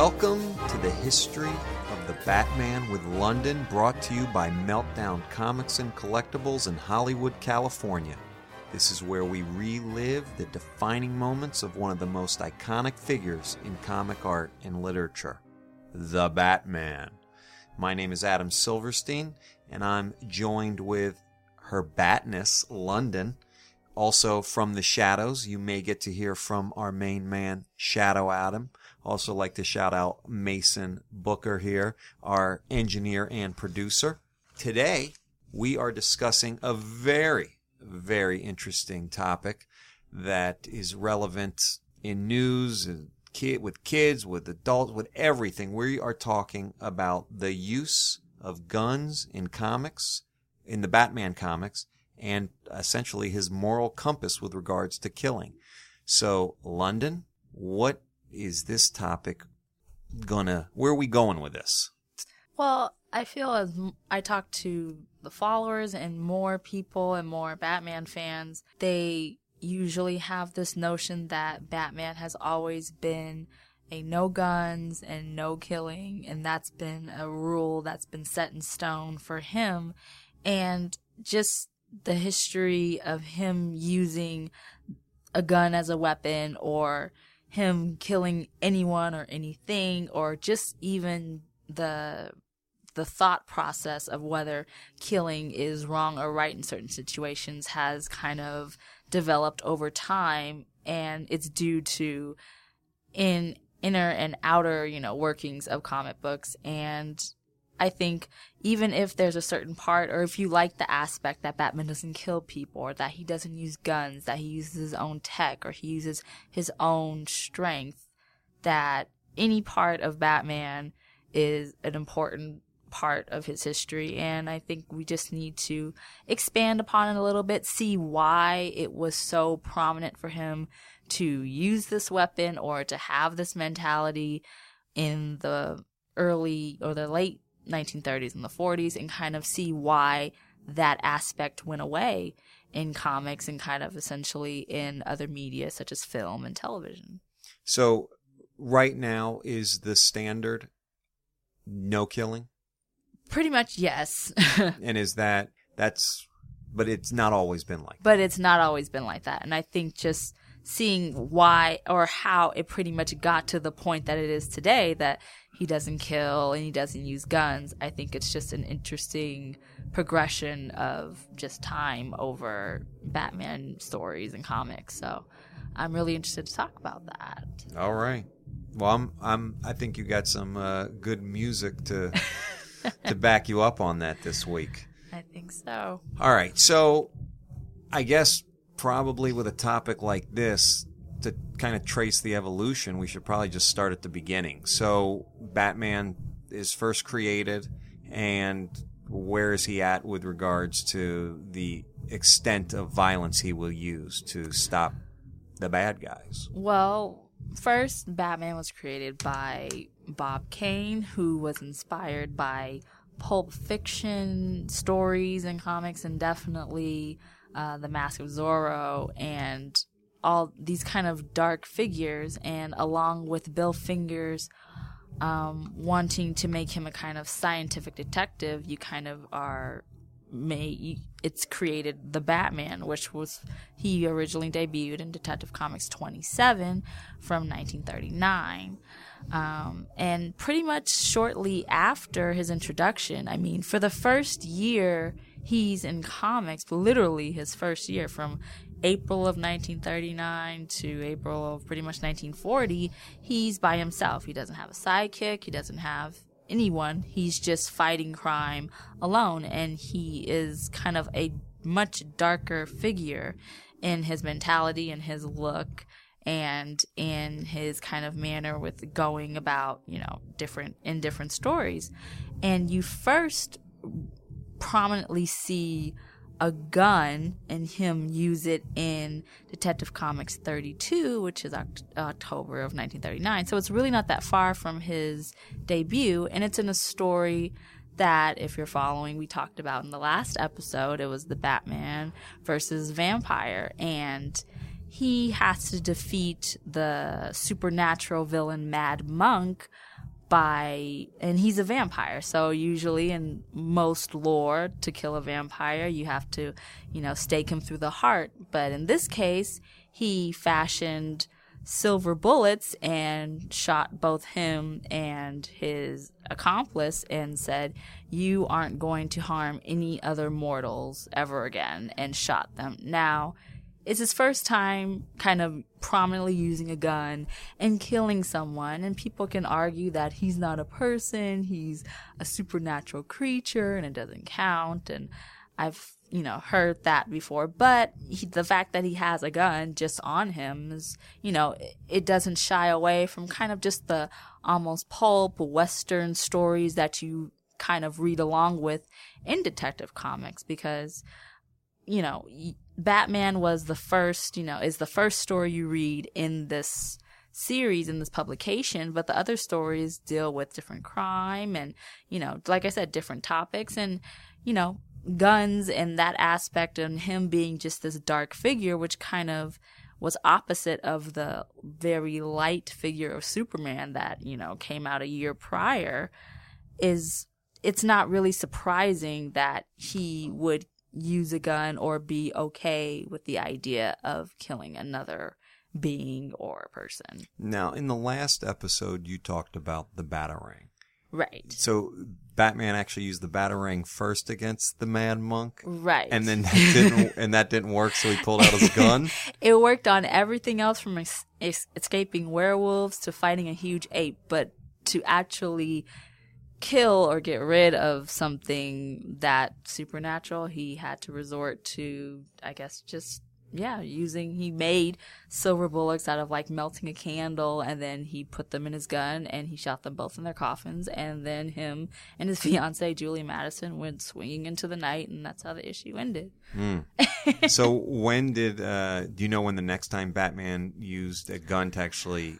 Welcome to the history of the Batman with Londyn, brought to you by Meltdown Comics and Collectibles in Hollywood, California. This is where we relive the defining moments of one of the most iconic figures in comic art and literature, the Batman. My name is Adam Silverstein, and I'm joined with her Batness, Londyn. Also from the shadows, you may get to hear from our main man, Shadow Adam. Also like to shout out Mason Booker here, our engineer and producer. Today, we are discussing a very, very interesting topic that is relevant in news and kid with kids, with adults, with everything. We are talking about the use of guns in comics, in the Batman comics, and essentially his moral compass with regards to killing. So, Londyn, what is this topic gonna, where are we going with this? Well, I feel as I talk to the followers and more people and more Batman fans, they usually have this notion that Batman has always been a no guns and no killing, and that's been a rule that's been set in stone for him. And just the history of him using a gun as a weapon or him killing anyone or anything or just even the the thought process of whether killing is wrong or right in certain situations has kind of developed over time and it's due to in inner and outer you know workings of comic books and I think even if there's a certain part, or if you like the aspect that Batman doesn't kill people, or that he doesn't use guns, that he uses his own tech, or he uses his own strength, that any part of Batman is an important part of his history. And I think we just need to expand upon it a little bit, see why it was so prominent for him to use this weapon or to have this mentality in the early or the late 1930s and the 40s and kind of see why that aspect went away in comics and kind of essentially in other media such as film and television. So, right now is the standard no killing? Pretty much, yes. and is that, that's, but it's not always been like but it's not always been like that. And I think just seeing why or how it pretty much got to the point that it is today that he doesn't kill and he doesn't use guns. I think it's just an interesting progression of just time over Batman stories and comics. So I'm really interested to talk about that. All right. Well, I'm, I'm, I think you got some uh, good music to to back you up on that this week. I think so. All right. So, I guess probably with a topic like this, to kind of trace the evolution, we should probably just start at the beginning. So, Batman is first created, and where is he at with regards to the extent of violence he will use to stop the bad guys? Well, first, Batman was created by Bob Kane, who was inspired by pulp fiction stories and comics, and definitely uh, The Mask of Zorro and all these kind of dark figures. And along with Bill Fingers um, wanting to make him a kind of scientific detective, you kind of are may it's created the Batman, which was he originally debuted in Detective Comics 27 from 1939. Um, and pretty much shortly after his introduction, I mean, for the first year he's in comics, literally his first year from April of 1939 to April of pretty much 1940, he's by himself. He doesn't have a sidekick, he doesn't have anyone. He's just fighting crime alone, and he is kind of a much darker figure in his mentality and his look and in his kind of manner with going about, you know, different in different stories. And you first prominently see a gun and him use it in Detective Comics 32, which is Oct- October of 1939. So it's really not that far from his debut, and it's in a story that, if you're following, we talked about in the last episode. It was the Batman versus vampire, and he has to defeat the supernatural villain Mad Monk by and he's a vampire so usually in most lore to kill a vampire you have to you know stake him through the heart. But in this case he fashioned silver bullets and shot both him and his accomplice and said you aren't going to harm any other mortals ever again and shot them. Now it's his first time kind of prominently using a gun and killing someone. And people can argue that he's not a person, he's a supernatural creature, and it doesn't count. And I've, you know, heard that before. But he, the fact that he has a gun just on him is, you know, it, it doesn't shy away from kind of just the almost pulp Western stories that you kind of read along with in Detective Comics because, you know, Batman was the first, you know, is the first story you read in this series in this publication, but the other stories deal with different crime and, you know, like I said, different topics and, you know, guns and that aspect and him being just this dark figure, which kind of was opposite of the very light figure of Superman that, you know, came out a year prior, is it's not really surprising that he would use a gun or be okay with the idea of killing another being or person. Now, in the last episode, you talked about the Batarang. Right. So Batman actually used the Batarang first against the Mad Monk. Right. And then that didn't, and that didn't work, so he pulled out his gun. it worked on everything else from es- es- escaping werewolves to fighting a huge ape, but to actually kill or get rid of something that supernatural, he had to resort to, I guess, just yeah, using he made silver bullets out of like melting a candle and then he put them in his gun and he shot them both in their coffins and then him and his fiance Julie Madison went swinging into the night and that's how the issue ended. Mm. so when did uh do you know when the next time Batman used a gun to actually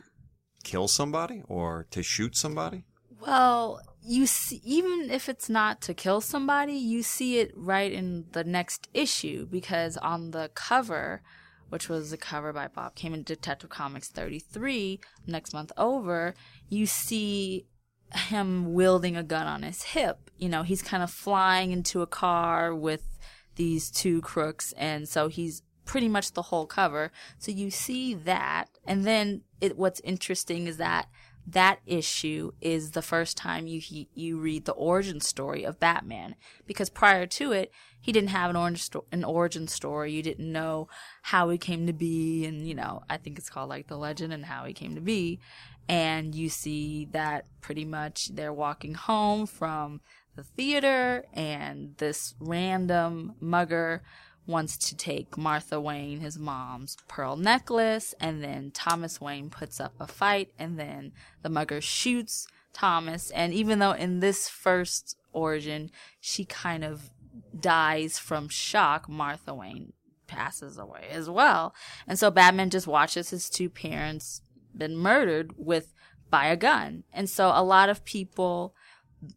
kill somebody or to shoot somebody? Well, you see, even if it's not to kill somebody, you see it right in the next issue because on the cover, which was the cover by Bob Kane in Detective Comics 33, next month over, you see him wielding a gun on his hip. You know, he's kind of flying into a car with these two crooks, and so he's pretty much the whole cover. So you see that, and then it, what's interesting is that that issue is the first time you he, you read the origin story of Batman. Because prior to it he didn't have an sto- an origin story. You didn't know how he came to be and you know I think it's called like the legend and how he came to be. And you see that pretty much they're walking home from the theater and this random mugger wants to take Martha Wayne, his mom's pearl necklace, and then Thomas Wayne puts up a fight, and then the mugger shoots Thomas. And even though in this first origin she kind of dies from shock, Martha Wayne passes away as well. And so Batman just watches his two parents been murdered with by a gun. And so a lot of people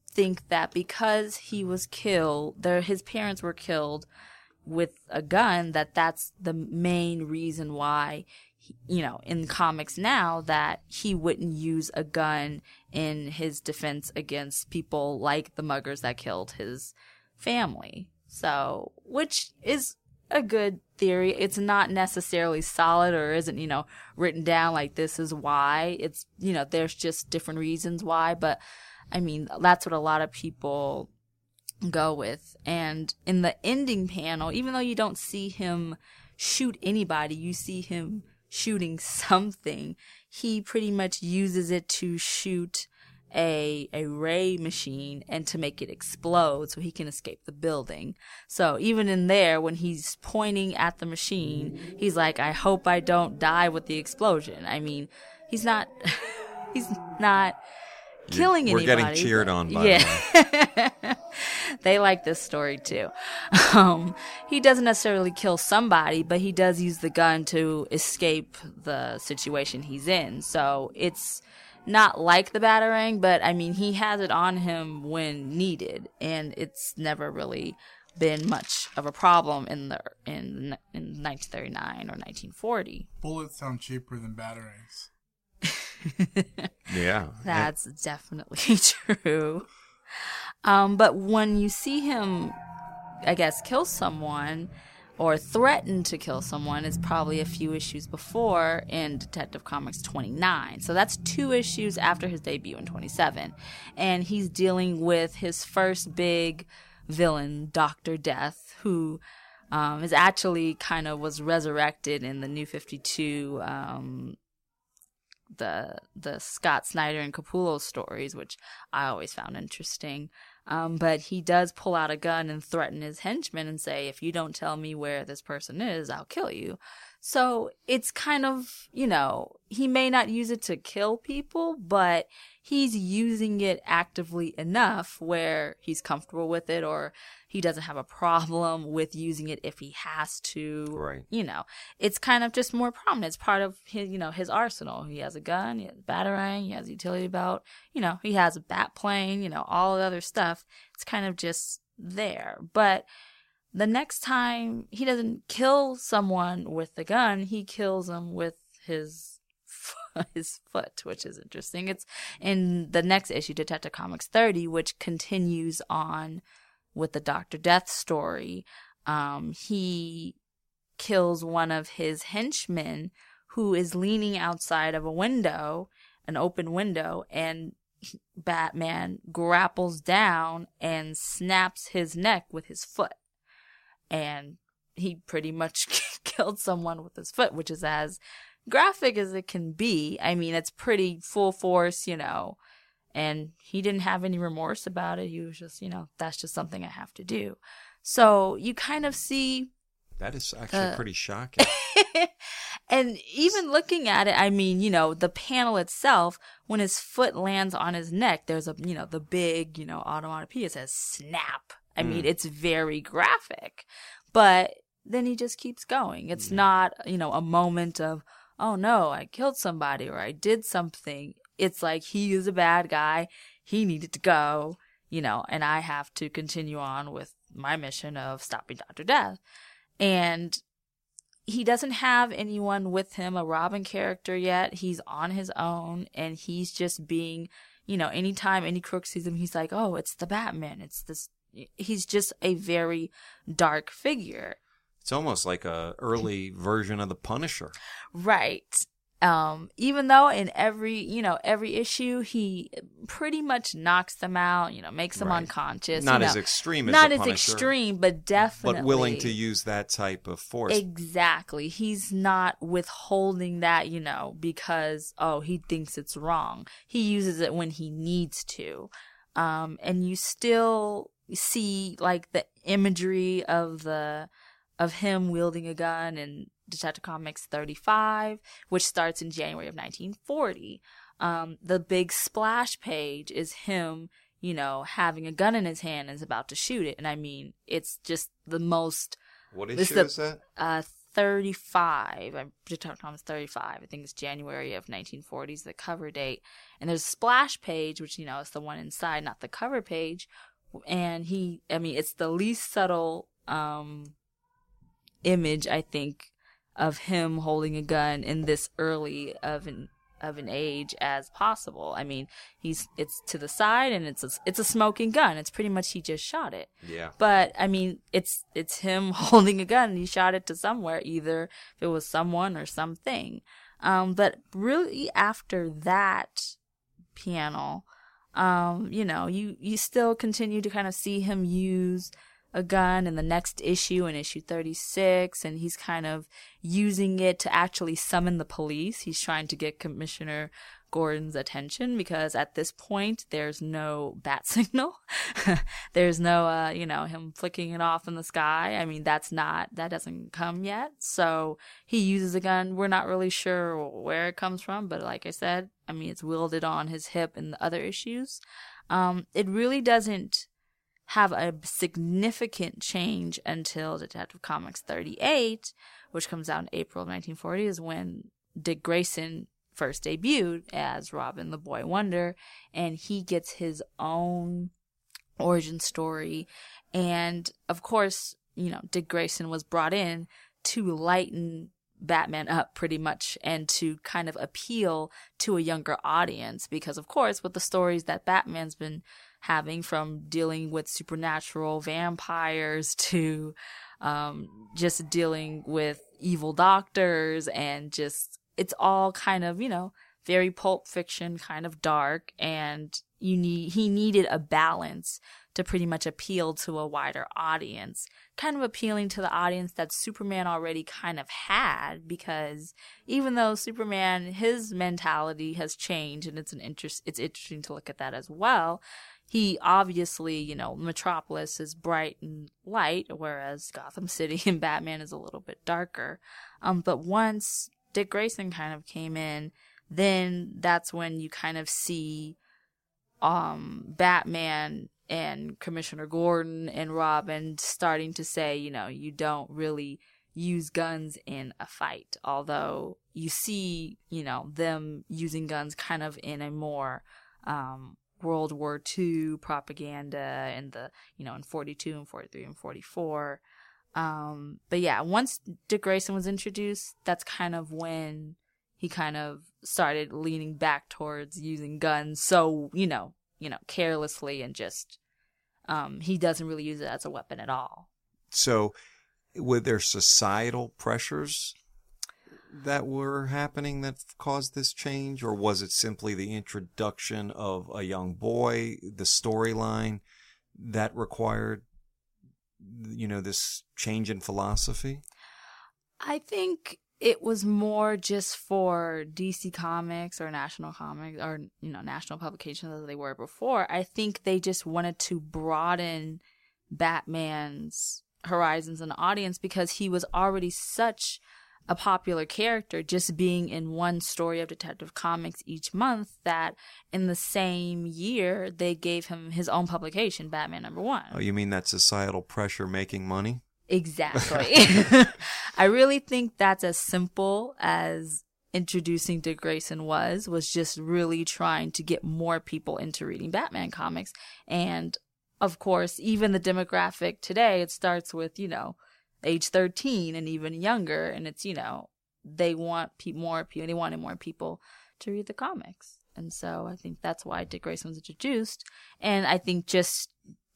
think that because he was killed, their his parents were killed with a gun that that's the main reason why he, you know in comics now that he wouldn't use a gun in his defense against people like the muggers that killed his family. So which is a good theory. It's not necessarily solid or isn't you know written down like this is why. It's you know there's just different reasons why but i mean that's what a lot of people go with. And in the ending panel, even though you don't see him shoot anybody, you see him shooting something. He pretty much uses it to shoot a a ray machine and to make it explode so he can escape the building. So even in there when he's pointing at the machine, he's like I hope I don't die with the explosion. I mean, he's not he's not killing anybody. We're anybody. getting cheered on by yeah. they like this story too. Um, he doesn't necessarily kill somebody, but he does use the gun to escape the situation he's in. So it's not like the batarang, but I mean, he has it on him when needed, and it's never really been much of a problem in the in in 1939 or 1940. Bullets sound cheaper than batarangs. Yeah. That's definitely true. Um, but when you see him, I guess, kill someone or threaten to kill someone is probably a few issues before in Detective Comics 29. So that's two issues after his debut in 27. And he's dealing with his first big villain, Dr. Death, who um, is actually kind of was resurrected in the New 52 um, the the Scott Snyder and Capullo stories, which I always found interesting. Um, but he does pull out a gun and threaten his henchmen and say, "If you don't tell me where this person is, I'll kill you." So it's kind of, you know, he may not use it to kill people, but he's using it actively enough where he's comfortable with it or he doesn't have a problem with using it if he has to. Right. You know, it's kind of just more prominent. It's part of his, you know, his arsenal. He has a gun, he has a batarang, he has a utility belt, you know, he has a bat plane, you know, all the other stuff. It's kind of just there. But the next time he doesn't kill someone with the gun, he kills them with his his foot, which is interesting. It's in the next issue, Detective Comics 30, which continues on with the Doctor Death story. Um, he kills one of his henchmen who is leaning outside of a window, an open window, and Batman grapples down and snaps his neck with his foot and he pretty much killed someone with his foot, which is as graphic as it can be. I mean, it's pretty full force, you know, and he didn't have any remorse about it. He was just, you know, that's just something I have to do. So you kind of see. That is actually Uh, pretty shocking. and even looking at it, I mean, you know, the panel itself, when his foot lands on his neck, there's a, you know, the big, you know, automatopoeia says snap. I mean, mm. it's very graphic, but then he just keeps going. It's not, you know, a moment of, oh no, I killed somebody or I did something. It's like he is a bad guy. He needed to go, you know, and I have to continue on with my mission of stopping Dr. Death. And he doesn't have anyone with him, a Robin character yet. He's on his own and he's just being, you know, anytime any crook sees him, he's like, oh, it's the Batman. It's this. He's just a very dark figure. It's almost like a early version of the Punisher. Right. Um, even though in every, you know, every issue, he pretty much knocks them out, you know, makes them Right. unconscious. Not you as extreme as Not as Punisher, extreme, but definitely. but willing to use that type of force. Exactly. He's not withholding that, you know, because, oh, he thinks it's wrong. He uses it when he needs to. Um, and you still see like the imagery of the, of him wielding a gun in Detective Comics 35, which starts in January of 1940. Um, the big splash page is him, you know, having a gun in his hand and is about to shoot it. And I mean, it's just the most what issue is is that? uh 35 i'm Detective Comics 35 i think it's january of 1940 is the cover date and there's a splash page which you know is the one inside not the cover page and he i mean it's the least subtle um image i think of him holding a gun in this early of an of an age as possible i mean he's it's to the side and it's a, it's a smoking gun it's pretty much he just shot it Yeah. but I mean, it's it's him holding a gun. and He shot it to somewhere, either if it was someone or something. Um, but really, after that panel, um, you know, you you still continue to kind of see him use a gun in the next issue, in issue thirty six, and he's kind of using it to actually summon the police. He's trying to get Commissioner Gordon's attention because at this point there's no bat signal. there's no uh, you know, him flicking it off in the sky. I mean, that's not that doesn't come yet. So he uses a gun. We're not really sure where it comes from, but like I said, I mean, it's wielded on his hip in the other issues. Um, it really doesn't have a significant change until Detective Comics 38, which comes out in April of 1940, is when Dick Grayson first debuted as Robin the Boy Wonder, and he gets his own origin story. And of course, you know, Dick Grayson was brought in to lighten Batman up pretty much and to kind of appeal to a younger audience because of course with the stories that Batman's been having from dealing with supernatural vampires to um, just dealing with evil doctors and just it's all kind of you know very pulp fiction kind of dark and you need he needed a balance to pretty much appeal to a wider audience kind of appealing to the audience that superman already kind of had because even though superman his mentality has changed and it's an interest it's interesting to look at that as well he obviously, you know, Metropolis is bright and light, whereas Gotham City and Batman is a little bit darker. Um, but once Dick Grayson kind of came in, then that's when you kind of see, um, Batman and Commissioner Gordon and Robin starting to say, you know, you don't really use guns in a fight. Although you see, you know, them using guns kind of in a more, um, World War II propaganda and the, you know, in 42 and 43 and 44. Um, but yeah, once Dick Grayson was introduced, that's kind of when he kind of started leaning back towards using guns so, you know, you know, carelessly and just, um, he doesn't really use it as a weapon at all. So, were there societal pressures that were happening that caused this change, or was it simply the introduction of a young boy, the storyline that required, you know, this change in philosophy? I think it was more just for DC Comics or National Comics or you know national publications as they were before. I think they just wanted to broaden Batman's horizons and audience because he was already such a popular character just being in one story of Detective Comics each month that in the same year they gave him his own publication, Batman number one. Oh, you mean that societal pressure making money? Exactly. I really think that's as simple as introducing Dick Grayson was, was just really trying to get more people into reading Batman comics. And of course, even the demographic today, it starts with, you know, age 13 and even younger. And it's, you know, they want pe- more people, they wanted more people to read the comics. And so I think that's why Dick Grayson was introduced. And I think just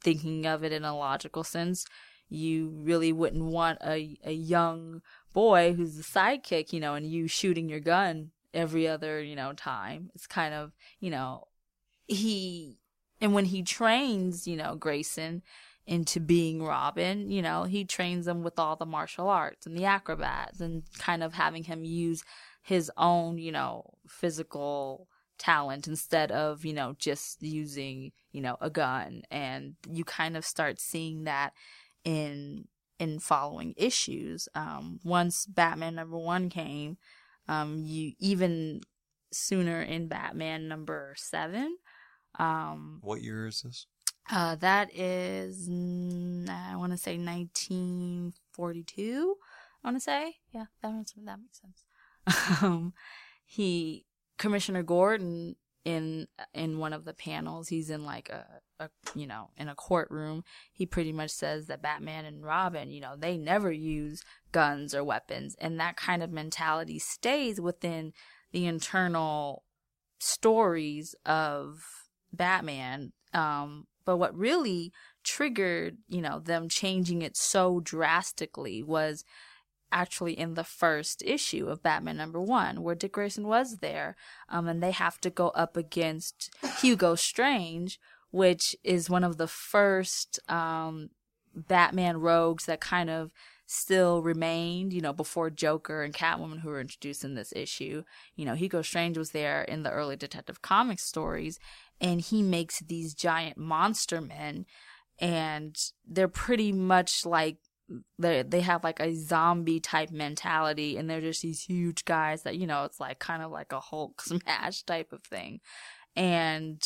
thinking of it in a logical sense, you really wouldn't want a, a young boy who's the sidekick, you know, and you shooting your gun every other, you know, time. It's kind of, you know, he, and when he trains, you know, Grayson, into being Robin. You know, he trains him with all the martial arts and the acrobats and kind of having him use his own, you know, physical talent instead of, you know, just using, you know, a gun. And you kind of start seeing that in in following issues. Um, once Batman number one came, um, you even sooner in Batman number seven. Um, what year is this? Uh, that is, I want to say 1942. I want to say, yeah, that makes that makes sense. um, he Commissioner Gordon in in one of the panels, he's in like a, a you know in a courtroom. He pretty much says that Batman and Robin, you know, they never use guns or weapons, and that kind of mentality stays within the internal stories of Batman. Um, but what really triggered, you know, them changing it so drastically was actually in the first issue of Batman number one, where Dick Grayson was there. Um, and they have to go up against Hugo Strange, which is one of the first, um, Batman rogues that kind of still remained, you know, before Joker and Catwoman who were introduced in this issue. You know, Hugo Strange was there in the early Detective Comics stories and he makes these giant monster men and they're pretty much like they they have like a zombie type mentality and they're just these huge guys that you know it's like kind of like a Hulk smash type of thing. And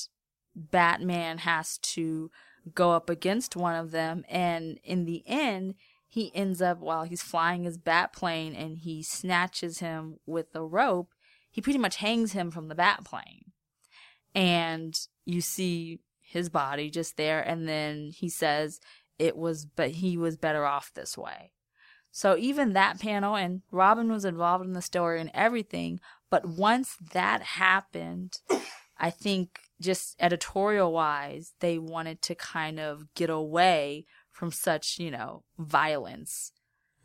Batman has to go up against one of them and in the end he ends up while he's flying his bat plane and he snatches him with a rope he pretty much hangs him from the bat plane. And you see his body just there and then he says it was but he was better off this way So even that panel, and Robin was involved in the story and everything. But once that happened, I think just editorial wise, they wanted to kind of get away from such, you know, violence.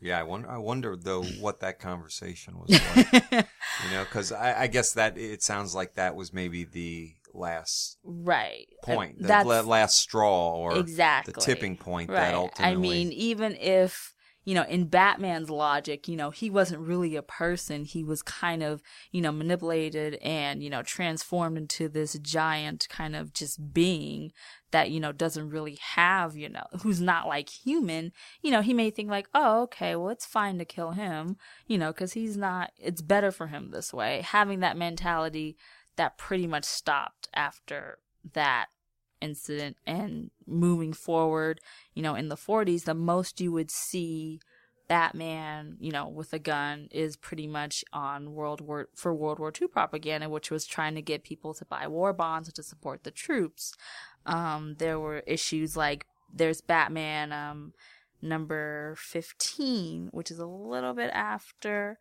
Yeah, I wonder. I wonder though what that conversation was like. you know, because I, I guess that it sounds like that was maybe the last right point, the last straw, or exactly the tipping point right. that ultimately. I mean, even if you know, in Batman's logic, you know, he wasn't really a person. He was kind of, you know, manipulated and, you know, transformed into this giant kind of just being that, you know, doesn't really have, you know, who's not like human. You know, he may think like, oh, okay, well, it's fine to kill him, you know, because he's not, it's better for him this way. Having that mentality that pretty much stopped after that incident and moving forward, you know, in the 40s, the most you would see Batman, you know, with a gun is pretty much on World War for World War II propaganda, which was trying to get people to buy war bonds to support the troops. Um, there were issues like there's Batman um, number 15, which is a little bit after.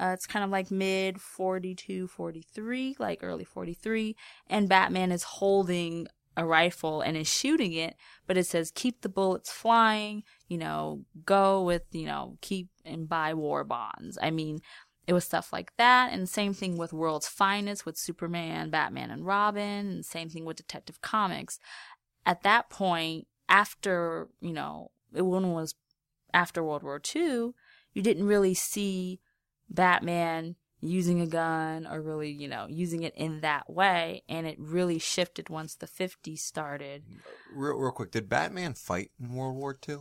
Uh, it's kind of like mid 42, 43, like early 43. And Batman is holding a rifle and is shooting it, but it says keep the bullets flying, you know, go with, you know, keep and buy war bonds. I mean, it was stuff like that. And same thing with World's Finest with Superman, Batman, and Robin. And same thing with Detective Comics. At that point, after, you know, it was after World War II, you didn't really see Batman using a gun or really, you know, using it in that way. And it really shifted once the 50s started. real, real quick, did Batman fight in World War II?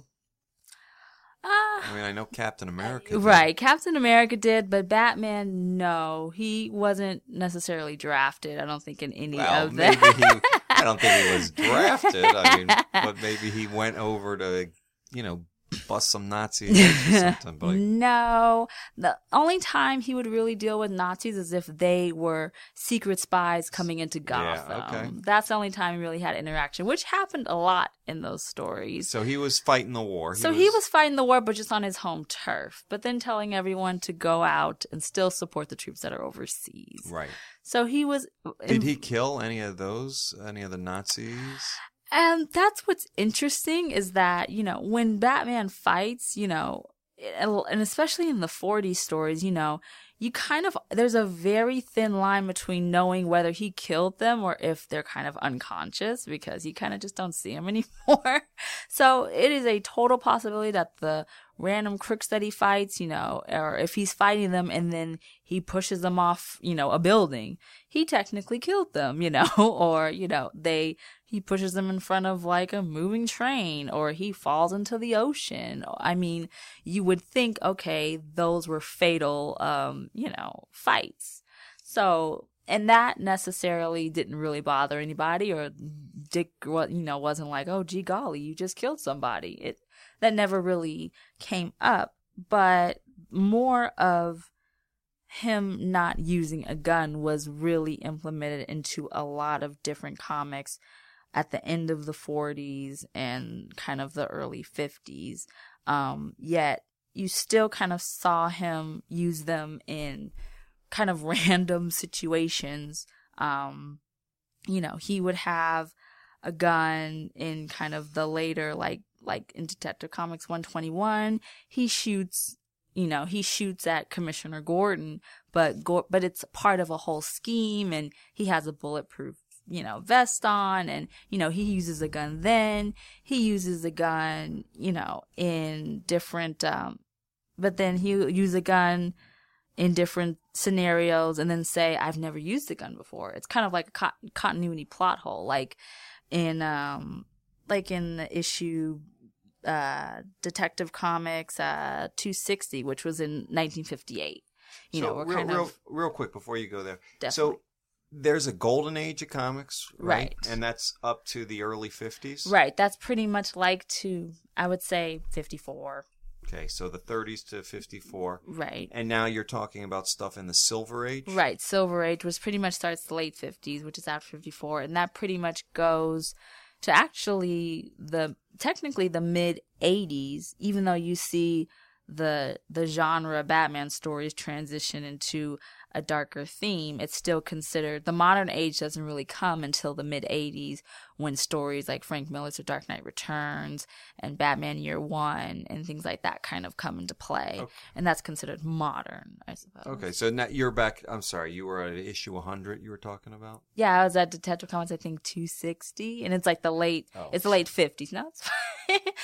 Ah. I mean, I know Captain America. did. Right. Captain America did, but Batman, no. He wasn't necessarily drafted, I don't think, in any Well, of that. he. I don't think he was drafted. I mean, but maybe he went over to, you know, bust some Nazis or something. But no. The only time he would really deal with Nazis is if they were secret spies coming into Gotham. Yeah, okay. That's the only time he really had interaction, which happened a lot in those stories. so he was fighting the war. So he was fighting the war, but just on his home turf, but then telling everyone to go out and still support the troops that are overseas. right. So he was. Did he kill any of those? Any of the Nazis? And that's what's interesting is that, you know, when Batman fights, you know, and especially in the 40s stories, you know, you kind of, there's a very thin line between knowing whether he killed them or if they're kind of unconscious because you kind of just don't see them anymore. so it is a total possibility that the random crooks that he fights, you know, or if he's fighting them and then he pushes them off, you know, a building, he technically killed them, you know, or, you know, they, he pushes them in front of like a moving train or he falls into the ocean. I mean, you would think, okay, those were fatal, um, you know, fights. So, and that necessarily didn't really bother anybody or Dick, you know, wasn't like, oh, gee golly, you just killed somebody. It, that never really came up, but more of him not using a gun was really implemented into a lot of different comics at the end of the 40s and kind of the early 50s. Um, yet you still kind of saw him use them in kind of random situations. Um, you know, he would have a gun in kind of the later, like, like in Detective Comics 121, he shoots, you know, he shoots at Commissioner Gordon, but, but it's part of a whole scheme and he has a bulletproof you know, vest on and, you know, he uses a gun then. He uses a gun, you know, in different, um, but then he'll use a gun in different scenarios and then say, I've never used a gun before. It's kind of like a cont- continuity plot hole. Like in, um, like in the issue, uh, Detective Comics, uh, 260, which was in 1958. You so know, real, kind real, of, real quick before you go there. Definitely. So there's a golden age of comics, right? Right. And that's up to the early 50s. right. That's pretty much like to, I would say 54. Okay, so the 30s to 54. Right. And now you're talking about stuff in the Silver Age. Right. Silver Age was pretty much starts the late 50s, which is after 54. And that pretty much goes to actually the, technically the mid 80s, even though you see the the genre Batman stories transition into a darker theme, it's still considered the modern age doesn't really come until the mid 80s when stories like Frank Miller's The Dark Knight Returns and Batman Year One and things like that kind of come into play. Okay. And that's considered modern, I suppose. Okay, so now you're back. I'm sorry, you were at issue 100. You were talking about. Yeah, I was at Detective Comics, I think 260, and it's like the late, Oh. it's the late 50s. No, it's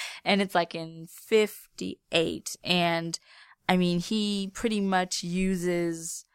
and it's like in 58. And I mean, he pretty much uses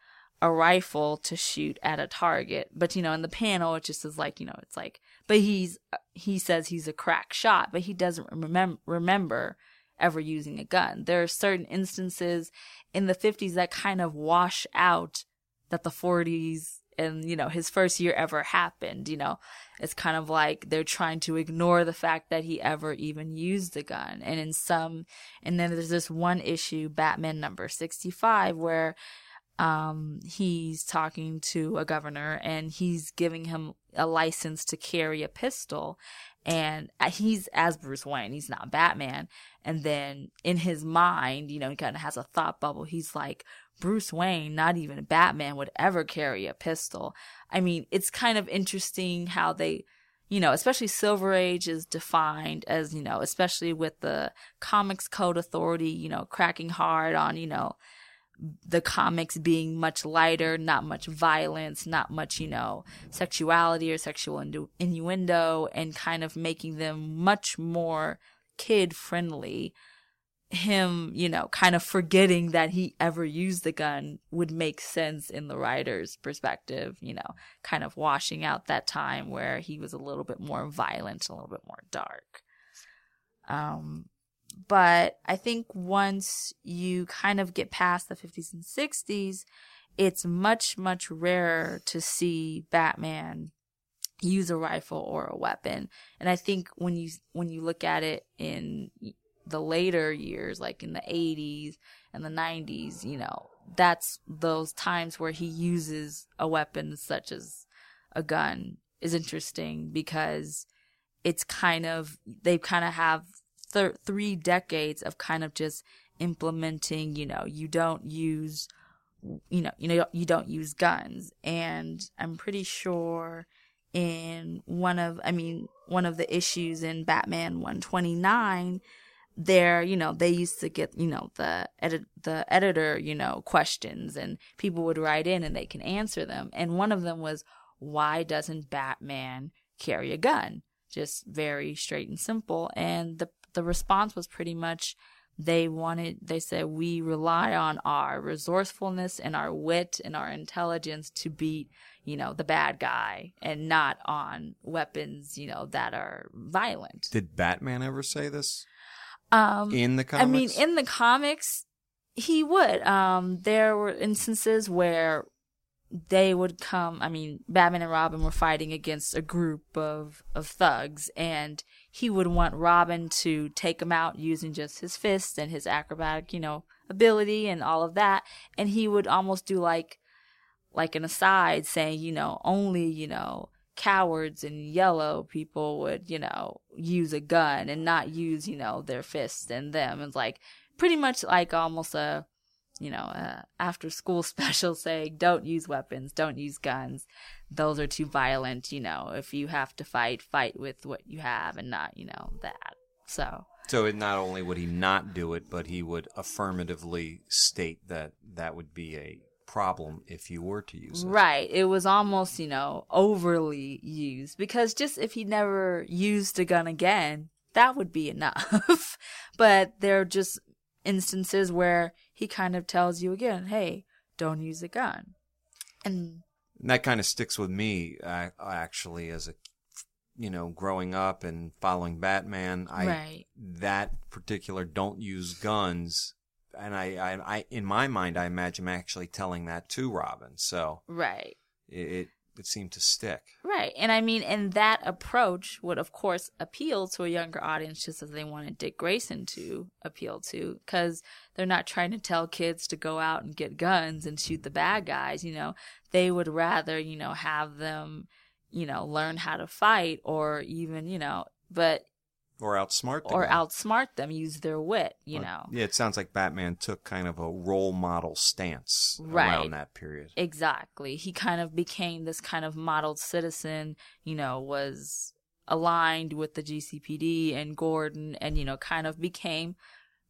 a rifle to shoot at a target. But, you know, in the panel, it just is like, you know, it's like, but he's, he says he's a crack shot, but he doesn't remember, remember ever using a gun. There are certain instances in the 50s that kind of wash out that the 40s and you know his first year ever happened you know it's kind of like they're trying to ignore the fact that he ever even used a gun and in some and then there's this one issue batman number 65 where um he's talking to a governor and he's giving him a license to carry a pistol. And uh, he's as Bruce Wayne. He's not Batman. And then in his mind you know he kind of has a thought bubble. He's like Bruce Wayne, not even Batman, would ever carry a pistol. I mean, it's kind of interesting how they, you know, especially Silver Age is defined as, you know, especially with the Comics Code Authority, you know, cracking hard on, you know, the comics being much lighter, not much violence, not much, you know, sexuality or sexual innu- innuendo, and kind of making them much more kid friendly him, you know, kind of forgetting that he ever used the gun would make sense in the writer's perspective, you know, kind of washing out that time where he was a little bit more violent, a little bit more dark. Um, but I think once you kind of get past the 50s and 60s, it's much, much rarer to see Batman use a rifle or a weapon. And I think when you, when you look at it in the later years, like in the 80s and the 90s, you know, that's those times where he uses a weapon such as a gun is interesting because it's kind of, they kind of have th- three decades of kind of just implementing, you know, you don't use, you know, you know, you don't use guns. And I'm pretty sure in one of, I mean, one of the issues in Batman 129, there, you know, they used to get, you know, the edit, the editor, you know, questions and people would write in and they can answer them. And one of them was, why doesn't Batman carry a gun? Just very straight and simple. And the, the response was pretty much, they wanted, they said, we rely on our resourcefulness and our wit and our intelligence to beat, you know, the bad guy and not on weapons, you know, that are violent. Did Batman ever say this Um, in the comics? I mean, in the comics, he would. Um, there were instances where they would come. I mean, Batman and Robin were fighting against a group of of thugs, and he would want Robin to take him out using just his fists and his acrobatic, you know, ability and all of that. And he would almost do like like an aside saying, you know, only, you know, cowards and yellow people would, you know, use a gun and not use, you know, their fists and them. It's like pretty much like almost a, you know, a after school special saying, don't use weapons, don't use guns. Those are too violent, you know. If you have to fight, fight with what you have and not, you know, that. So, So it, not only would he not do it, but he would affirmatively state that that would be a problem if you were to use it. Right. It was almost, you know, overly used because just if he never used a gun again, that would be enough. but there are just instances where he kind of tells you again, hey, don't use a gun. And And that kind of sticks with me, uh, actually, as a, you know, growing up and following Batman. I right. that particular don't use guns, and I, I, I, in my mind, I imagine actually telling that to Robin. So Right. it, it, seemed to stick. Right. And I mean, and that approach would, of course, appeal to a younger audience just as they wanted Dick Grayson to appeal to, because they're not trying to tell kids to go out and get guns and shoot the bad guys. You know, they would rather, you know, have them, you know, learn how to fight or even, you know, but or outsmart the or outsmart them, use their wit, you know. Yeah, it sounds like Batman took kind of a role model stance Right. around that period. Exactly. He kind of became this kind of modeled citizen, you know, was aligned with the GCPD and Gordon and, you know, kind of became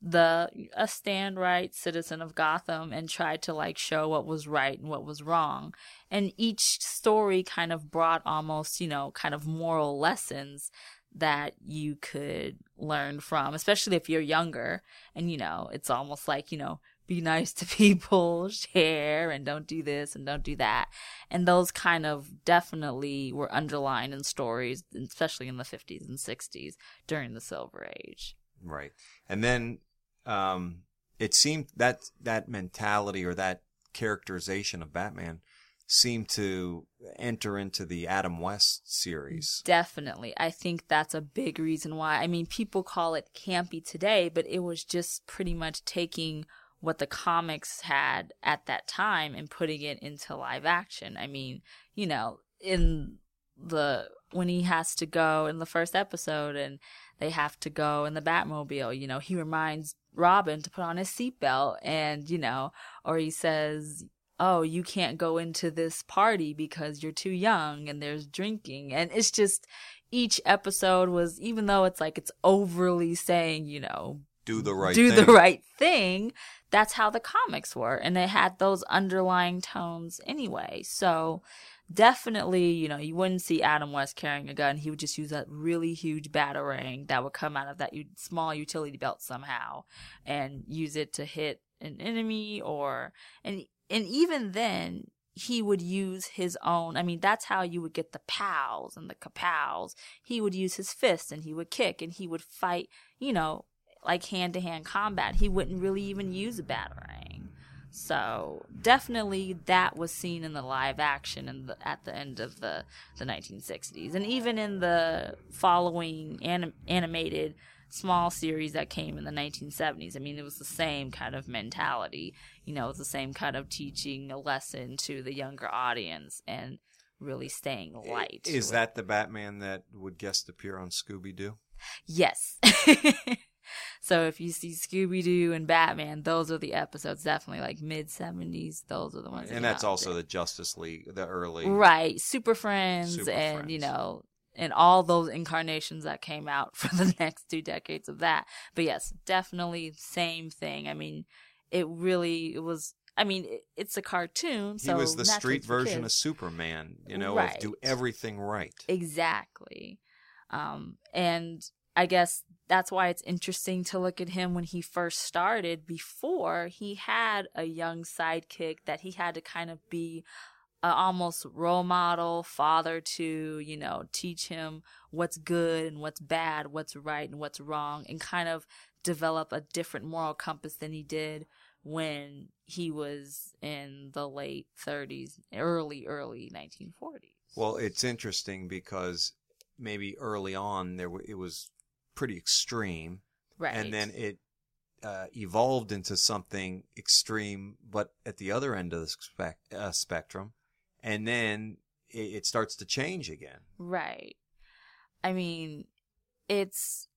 the a stand right citizen of Gotham and tried to like show what was right and what was wrong. And each story kind of brought almost, you know, kind of moral lessons that you could learn from, especially if you're younger. And, you know, it's almost like, you know, be nice to people, share, and don't do this and don't do that. And those kind of definitely were underlined in stories, especially in the 50s and 60s during the Silver Age. Right. And then um, it seemed that that mentality or that characterization of Batman seemed to enter into the Adam West series. Definitely. I think that's a big reason why. I mean, people call it campy today, but it was just pretty much taking what the comics had at that time and putting it into live action. I mean, you know, in the when he has to go in the first episode and they have to go in the Batmobile, you know, he reminds Robin to put on his seatbelt and, you know, or he says, oh, you can't go into this party because you're too young and there's drinking. And it's just each episode was, even though it's like it's overly saying, you know, Do the right do thing. the right thing, that's how the comics were. And they had those underlying tones anyway. So definitely, you know, you wouldn't see Adam West carrying a gun. He would just use that really huge batarang that would come out of that u- small utility belt somehow and use it to hit an enemy or and and even then he would use his own i mean that's how you would get the pals and the kapows. He would use his fists and he would kick and he would fight you know like hand-to-hand combat. He wouldn't really even use a batarang. So definitely that was seen in the live action in the, at the end of the, the 1960s and even in the following anim, animated small series that came in the 1970s. I mean, it was the same kind of mentality. You know, it was the same kind of teaching a lesson to the younger audience and really staying light. Is it. that the Batman that would guest appear on Scooby Doo? Yes. so if you see Scooby Doo and Batman, those are the episodes. Definitely like mid 70s. Those are the ones. And came that's also the Justice League, the early. Right, Super Friends, Super and you know, and all those incarnations that came out for the next two decades of that. But yes, definitely same thing. I mean, it really it was. I mean, it, it's a cartoon, He so was the street version of. Superman, you know, Right. of do everything right. Exactly. Um, and I guess that's why it's interesting to look at him when he first started. Before he had a young sidekick that he had to kind of be a almost role model, father to, you know, teach him what's good and what's bad, what's right and what's wrong, and kind of develop a different moral compass than he did when he was in the late 30s, early, early 1940s. Well, it's interesting because maybe early on there w- it was pretty extreme, Right. and then it uh, evolved into something extreme, but at the other end of the spec- uh, spectrum, and then it, it starts to change again. Right. I mean, it's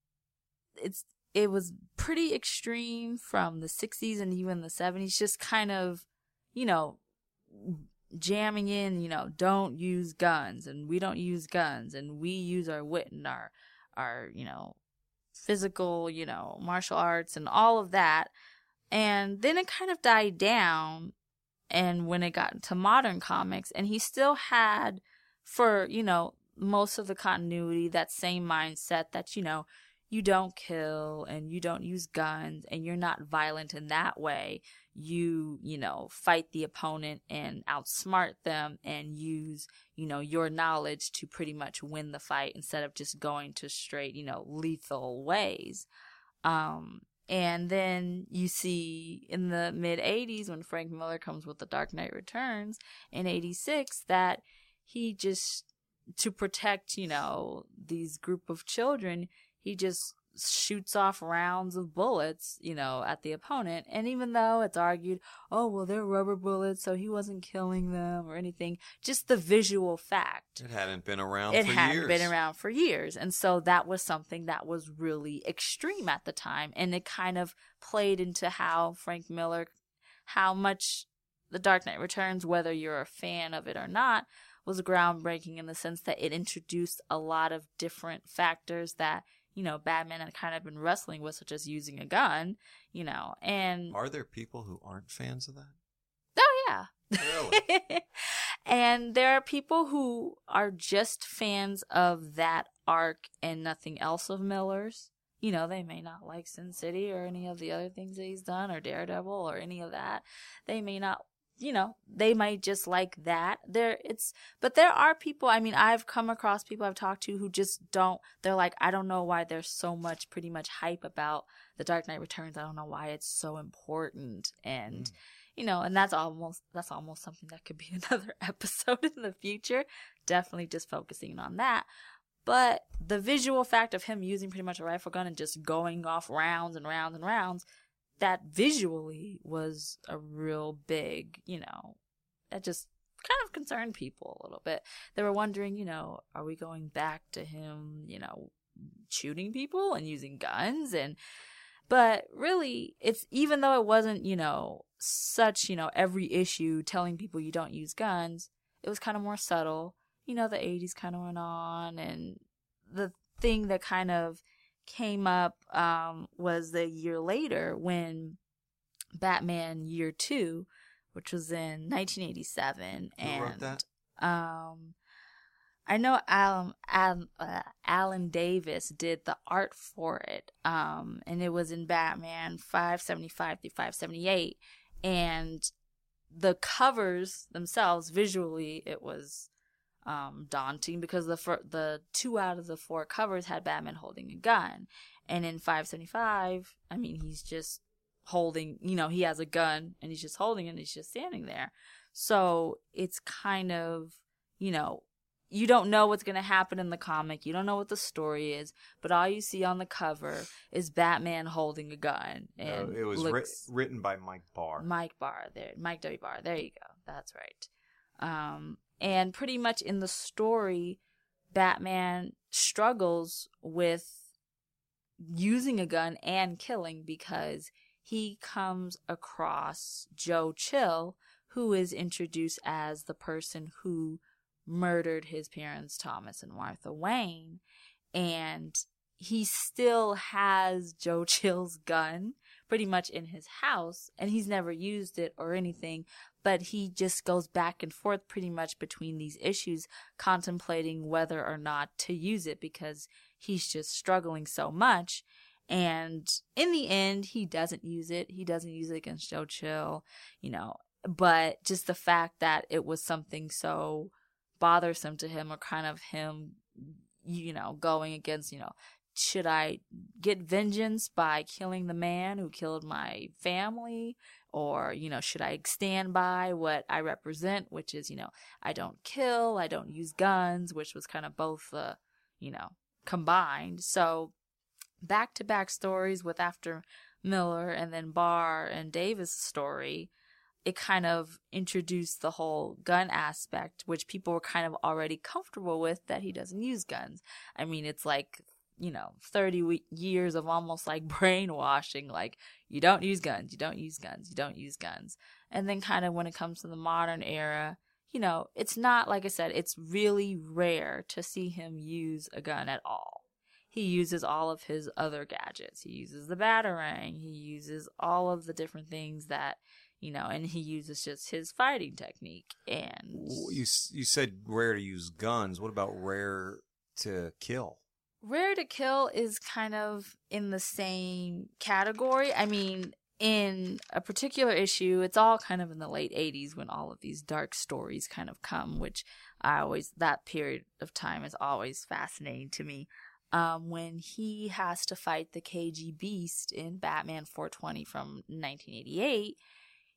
it's it was pretty extreme from the 60s and even the 70s just kind of, you know, jamming in, you know, don't use guns and we don't use guns and we use our wit and our our, you know, physical, you know, martial arts and all of that. And then it kind of died down and when it got into modern comics and he still had for, you know, most of the continuity that same mindset that, you know, you don't kill and you don't use guns and you're not violent in that way. You, you know, fight the opponent and outsmart them and use, you know, your knowledge to pretty much win the fight instead of just going to straight, you know, lethal ways. Um, and then you see in the mid 80s when Frank Miller comes with The Dark Knight Returns in 86 that he just, to protect, you know, these group of children, he just shoots off rounds of bullets, you know, at the opponent. And even though it's argued, oh, well, they're rubber bullets, so he wasn't killing them or anything, just the visual fact. It hadn't been around It hadn't years. been around for years. And so that was something that was really extreme at the time. And it kind of played into how Frank Miller, how much The Dark Knight Returns, whether you're a fan of it or not, was groundbreaking in the sense that it introduced a lot of different factors that you know Batman had kind of been wrestling with, such as using a gun, you know, and Are there people who aren't fans of that? oh yeah, Really? and there are people who are just fans of that arc and nothing else of Miller's. You know, they may not like Sin City or any of the other things that he's done or Daredevil or any of that. They may not, you know, they might just like that. There, it's, but there are people, I mean, I've come across people I've talked to who just don't, they're like, I don't know why there's so much, pretty much hype about The Dark Knight Returns. I don't know why it's so important. And, Mm. you know, and that's almost that's almost something that could be another episode in the future. Definitely just focusing on that. But the visual fact of him using pretty much a rifle gun and just going off rounds and rounds and rounds, that visually was a real big, you know, that just kind of concerned people a little bit. They were wondering, you know, are we going back to him, you know, shooting people and using guns and but really it's even though it wasn't you know such you know every issue telling people you don't use guns it was kind of more subtle you know the 80s kind of went on and the thing that kind of came up um was the year later when batman year 2 which was in 1987 Who and um I know Alan, Alan, uh, Alan Davis did the art for it, um, and it was in Batman 575 through 578. And the covers themselves, visually, it was um, daunting because the fir- the two out of the four covers had Batman holding a gun, and in 575, I mean, he's just holding, you know, he has a gun and he's just holding it and he's just standing there. So it's kind of, you know, you don't know what's going to happen in the comic. You don't know what the story is, but all you see on the cover is Batman holding a gun. And it was looks, written by Mike Barr. Mike Barr there, Mike W. Barr. There you go. That's right. Um, and pretty much in the story, Batman struggles with using a gun and killing because he comes across Joe Chill, who is introduced as the person who murdered his parents, Thomas and Martha Wayne. And he still has Joe Chill's gun pretty much in his house, and he's never used it or anything, but he just goes back and forth pretty much between these issues, contemplating whether or not to use it because he's just struggling so much. And in the end, he doesn't use it. He doesn't use it against Joe Chill, you know, but just the fact that it was something so bothersome to him or kind of him, you know, going against, you know, should I get vengeance by killing the man who killed my family? Or, you know, should I stand by what I represent, which is, you know, I don't kill, I don't use guns, which was kind of both, uh, you know, combined. So back to back stories with after Miller and then Barr and Davis' story, it kind of introduced the whole gun aspect, which people were kind of already comfortable with that he doesn't use guns. I mean, it's like, you know, 30 years of almost like brainwashing, like, you don't use guns, you don't use guns, you don't use guns. And then kind of when it comes to the modern era, you know, it's not, like I said, it's really rare to see him use a gun at all. He uses all of his other gadgets. He uses the batarang. He uses all of the different things that, you know, and he uses just his fighting technique. And you you said rare to use guns. What about rare to kill? Rare to Kill is kind of in the same category. I mean, in a particular issue, it's all kind of in the late 80s when all of these dark stories kind of come, which I always, that period of time is always fascinating to me. Um, when he has to fight the KG Beast in Batman 420 from 1988,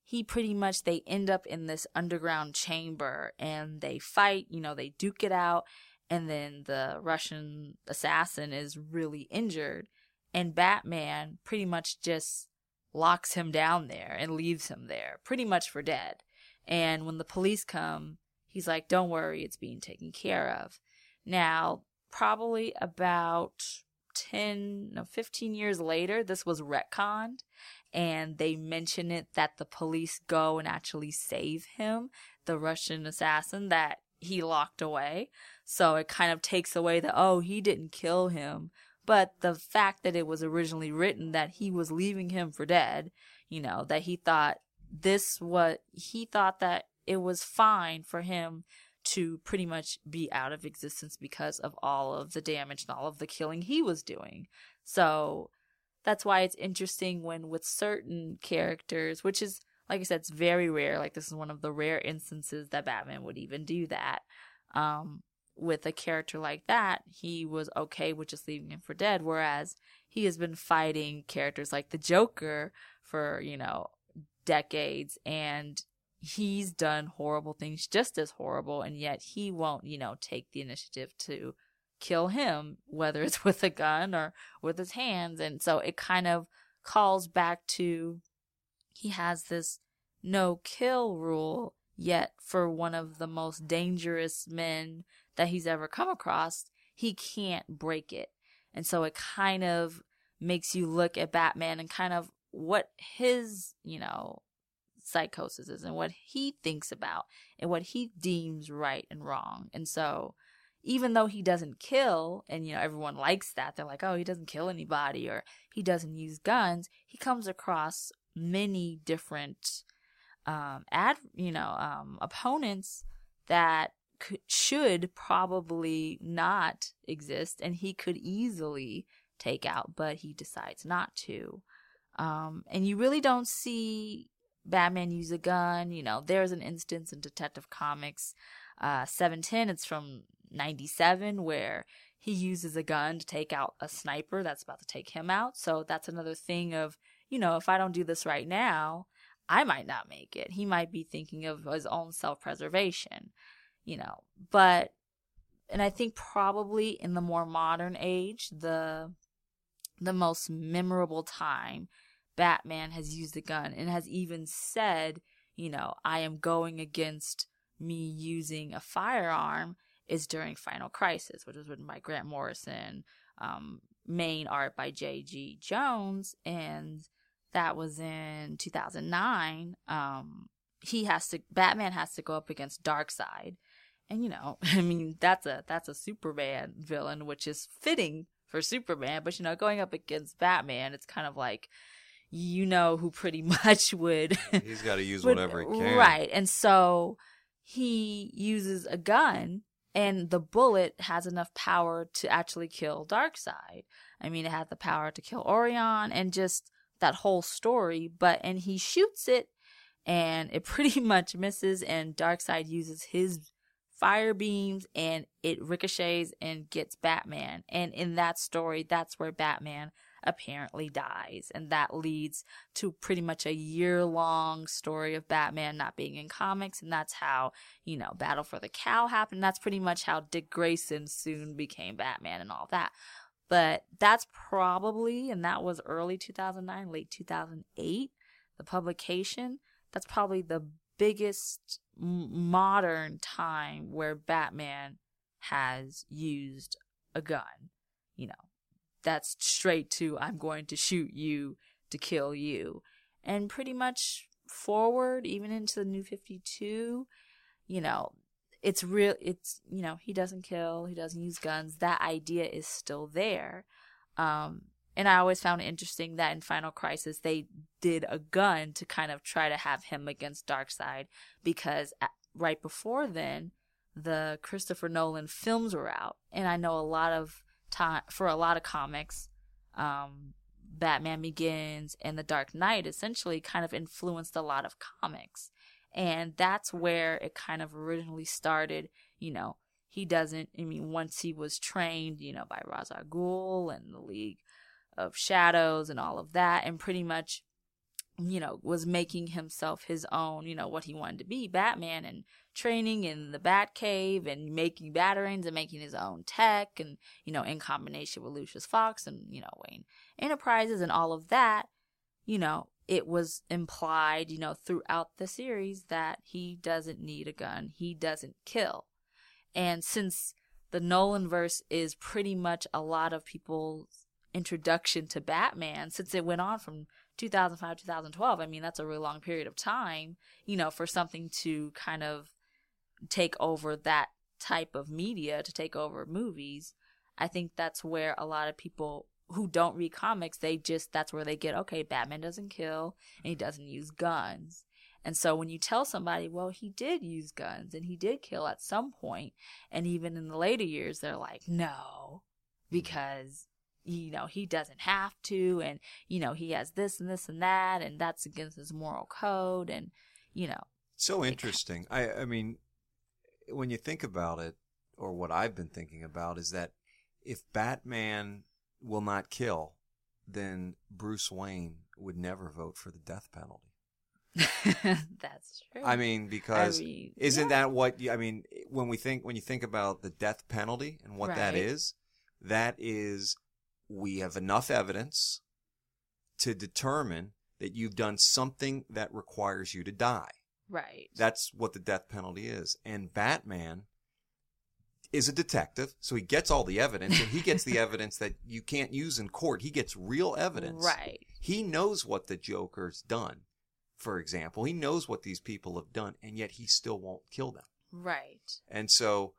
he pretty much, they end up in this underground chamber and they fight, you know, they duke it out and then the Russian assassin is really injured and Batman pretty much just locks him down there and leaves him there, pretty much for dead. And when the police come, he's like, Don't worry, it's being taken care of. Now, probably about 10, no, 15 years later, this was retconned and they mention it that the police go and actually save him, the Russian assassin that he locked away. So it kind of takes away the, oh, he didn't kill him. But the fact that it was originally written that he was leaving him for dead, you know, that he thought this what he thought that it was fine for him to pretty much be out of existence because of all of the damage and all of the killing he was doing. So that's why it's interesting when with certain characters, which is like I said, it's very rare. Like this is one of the rare instances that Batman would even do that. Um, with a character like that, he was okay with just leaving him for dead, whereas he has been fighting characters like the Joker for, you know, decades and he's done horrible things just as horrible and yet he won't, you know, take the initiative to kill him, whether it's with a gun or with his hands. And so it kind of calls back to he has this no kill rule, yet for one of the most dangerous men that he's ever come across, he can't break it. And so it kind of makes you look at Batman and kind of what his, you know, psychosis is and what he thinks about and what he deems right and wrong. And so even though he doesn't kill and you know everyone likes that they're like oh he doesn't kill anybody or he doesn't use guns he comes across many different um ad you know um opponents that should probably not exist and he could easily take out but he decides not to um and you really don't see batman use a gun you know there's an instance in detective comics uh 710 it's from 97 where he uses a gun to take out a sniper that's about to take him out. So that's another thing of, you know, if I don't do this right now, I might not make it. He might be thinking of his own self preservation, you know. But, and I think probably in the more modern age, the, the most memorable time Batman has used a gun and has even said, you know, I am going against me using a firearm is during Final Crisis, which was written by Grant Morrison, um, main art by J.G. Jones, and that was in 2009. Um, he has to, Batman has to go up against Darkseid, and you know, I mean, that's a that's a Superman villain, which is fitting for Superman, but you know, going up against Batman, it's kind of like you know who pretty much would he's got to use would, whatever he can right and so he uses a gun and the bullet has enough power to actually kill Darkseid. I mean, it had the power to kill Orion and just that whole story, but and he shoots it and it pretty much misses and Darkseid uses his fire beams and it ricochets and gets Batman. And in that story, that's where Batman apparently dies. And that leads to pretty much a year long story of Batman not being in comics. And that's how, you know, Battle for the Cowl happened. That's pretty much how Dick Grayson soon became Batman and all that. But that's probably, and that was early 2009, late 2008, the publication. That's probably the biggest modern time where Batman has used a gun. You know, that's straight to I'm going to shoot you to kill you. And pretty much forward, even into the new 52, you know, it's real, it's, you know, he doesn't kill, he doesn't use guns. That idea is still there. Um, and I always found it interesting that in Final Crisis, they did a gun to kind of try to have him against Darkseid because right before then, the Christopher Nolan films were out. And I know a lot of time for a lot of comics. Um, Batman Begins and The Dark Knight essentially kind of influenced a lot of comics. And that's where it kind of originally started. You know, he doesn't, I mean, once he was trained, you know, by Ra's al Ghul and the League of Shadows and all of that, and pretty much you know, was making himself his own, you know, what he wanted to be, Batman, and training in the Batcave and making Batarangs and making his own tech and, you know, in combination with Lucius Fox and, you know, Wayne Enterprises and all of that, you know, it was implied, you know, throughout the series that he doesn't need a gun. He doesn't kill. And since the Nolan verse is pretty much a lot of people's introduction to Batman, since it went on from 2005 2012 i mean that's a really long period of time you know for something to kind of take over that type of media to take over movies. I think that's where a lot of people who don't read comics they just that's where they get okay batman doesn't kill and he doesn't use guns. And so when you tell somebody well he did use guns and he did kill at some point and even in the later years they're like no mm-hmm. because you know, he doesn't have to, and, you know, he has this and this and that, and that's against his moral code, and, you know. So interesting. I, I mean, when you think about it, or what I've been thinking about, is that if Batman will not kill, then Bruce Wayne would never vote for the death penalty. That's true. I mean, because I mean, isn't yeah. that what you, I mean? When we think when you think about the death penalty and what right. that is, that is we have enough evidence to determine that you've done something that requires you to die. Right. That's what the death penalty is. And Batman is a detective, so he gets all the evidence, and he gets the evidence that you can't use in court. He gets real evidence. Right. He knows what the Joker's done, for example. He knows what these people have done, and yet he still won't kill them. Right. And so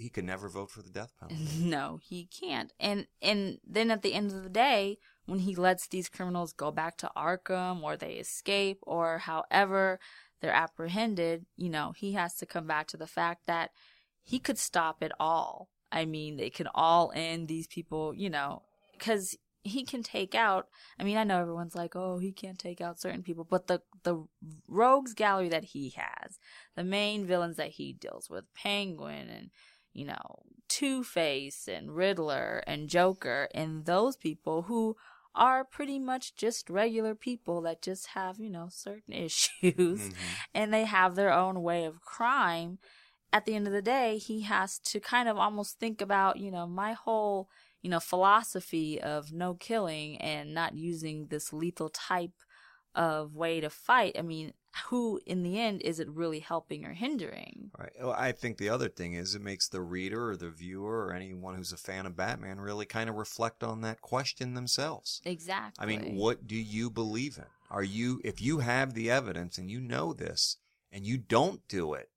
he could never vote for the death penalty. No, he can't. And and then at the end of the day, when he lets these criminals go back to Arkham or they escape or however they're apprehended, you know, he has to come back to the fact that he could stop it all. I mean, they can all end these people, you know, cuz he can take out I mean, I know everyone's like, "Oh, he can't take out certain people," but the the rogues gallery that he has, the main villains that he deals with, Penguin and you know, Two Face and Riddler and Joker and those people who are pretty much just regular people that just have, you know, certain issues mm-hmm. and they have their own way of crime. At the end of the day, he has to kind of almost think about, you know, my whole, you know, philosophy of no killing and not using this lethal type of way to fight. I mean, who in the end is it really helping or hindering? Right. Well, I think the other thing is it makes the reader or the viewer or anyone who's a fan of Batman really kind of reflect on that question themselves. Exactly. I mean, what do you believe in? Are you if you have the evidence and you know this and you don't do it,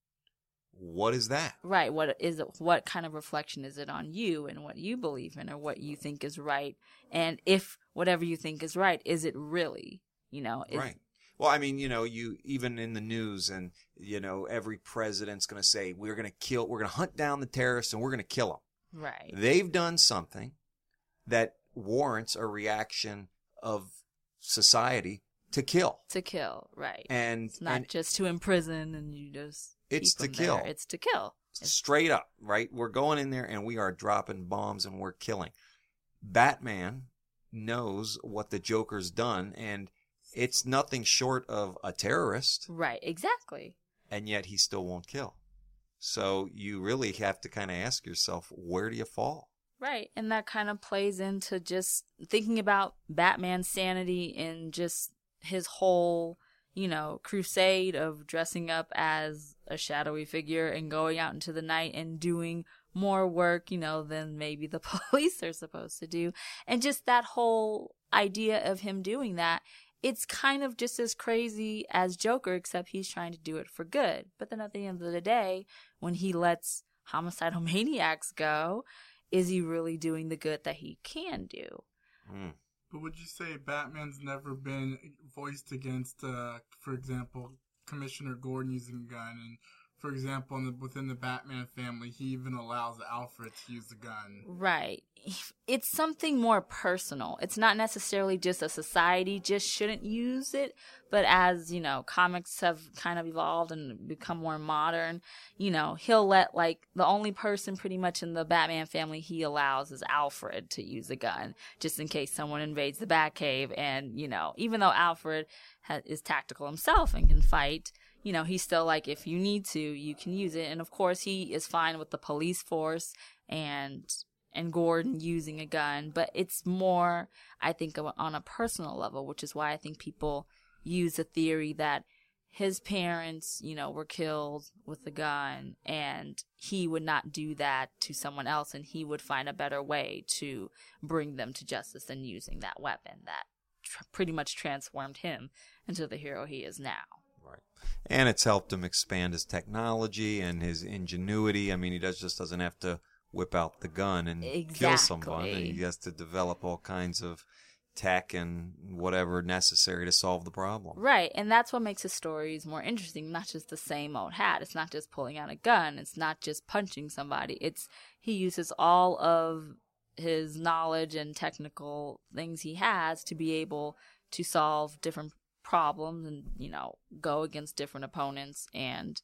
what is that? Right. What is it? What kind of reflection is it on you and what you believe in or what you think is right? And if whatever you think is right, is it really? You know, is, right well, I mean, you know, you even in the news, and you know, every president's going to say we're going to kill, we're going to hunt down the terrorists, and we're going to kill them. Right. They've done something that warrants a reaction of society to kill. To kill, right? And it's not and just to imprison and you just. It's to kill. There. It's to kill. Straight up, right? We're going in there and we are dropping bombs and we're killing. Batman knows what the Joker's done and it's nothing short of a terrorist. Right, exactly. And yet he still won't kill. So you really have to kind of ask yourself, where do you fall? Right. And that kind of plays into just thinking about Batman's sanity and just his whole, you know, crusade of dressing up as a shadowy figure and going out into the night and doing more work, you know, than maybe the police are supposed to do. And just that whole idea of him doing that it's kind of just as crazy as Joker, except he's trying to do it for good. But then at the end of the day, when he lets homicidal maniacs go, is he really doing the good that he can do? Mm. But would you say Batman's never been voiced against, uh, for example, Commissioner Gordon using a gun and for example, the, within the Batman family, he even allows Alfred to use the gun. Right. It's something more personal. It's not necessarily just a society just shouldn't use it, but as, you know, comics have kind of evolved and become more modern, you know, he'll let like the only person pretty much in the Batman family he allows is Alfred to use a gun just in case someone invades the Batcave and, you know, even though Alfred ha- is tactical himself and can fight, you know, he's still like, if you need to, you can use it. And of course, he is fine with the police force and and Gordon using a gun, but it's more, I think, on a personal level, which is why I think people use the theory that his parents, you know, were killed with a gun and he would not do that to someone else and he would find a better way to bring them to justice than using that weapon that tr- pretty much transformed him into the hero he is now. And it's helped him expand his technology and his ingenuity. I mean, he does just doesn't have to whip out the gun and kill someone. Exactly. He has to develop all kinds of tech and whatever necessary to solve the problem. Right, and that's what makes his stories more interesting. Not just the same old hat. It's not just pulling out a gun. It's not just punching somebody. It's he uses all of his knowledge and technical things he has to be able to solve different problems and you know go against different opponents and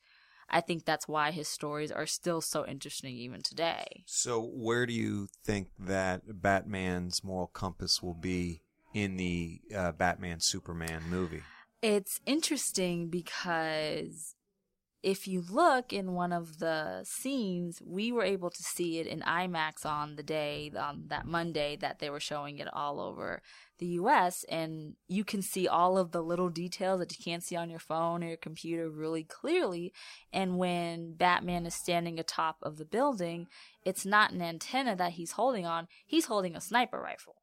I think that's why his stories are still so interesting even today. So, where do you think that Batman's moral compass will be in the uh, Batman Superman movie? It's interesting because if you look in one of the scenes, we were able to see it in IMAX on the day, on that Monday that they were showing it all over the US. And you can see all of the little details that you can't see on your phone or your computer really clearly. And when Batman is standing atop of the building, it's not an antenna that he's holding on, he's holding a sniper rifle.